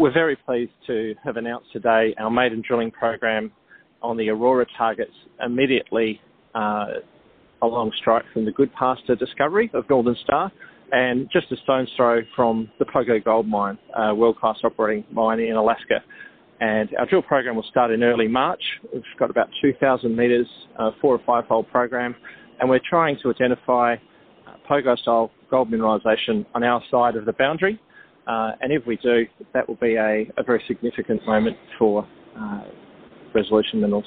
we're very pleased to have announced today our maiden drilling program on the Aurora targets immediately uh, along strike from the Goodpaster discovery of Golden Star and just a stone's throw from the Pogo Gold Mine, a world-class operating mine in Alaska. And our drill program will start in early March. We've got about 2,000 metres, uh, four or five-hole program, and we're trying to identify uh, Pogo-style gold mineralisation on our side of the boundary. Uh, and if we do, that will be a, a very significant moment for uh, resolution minerals.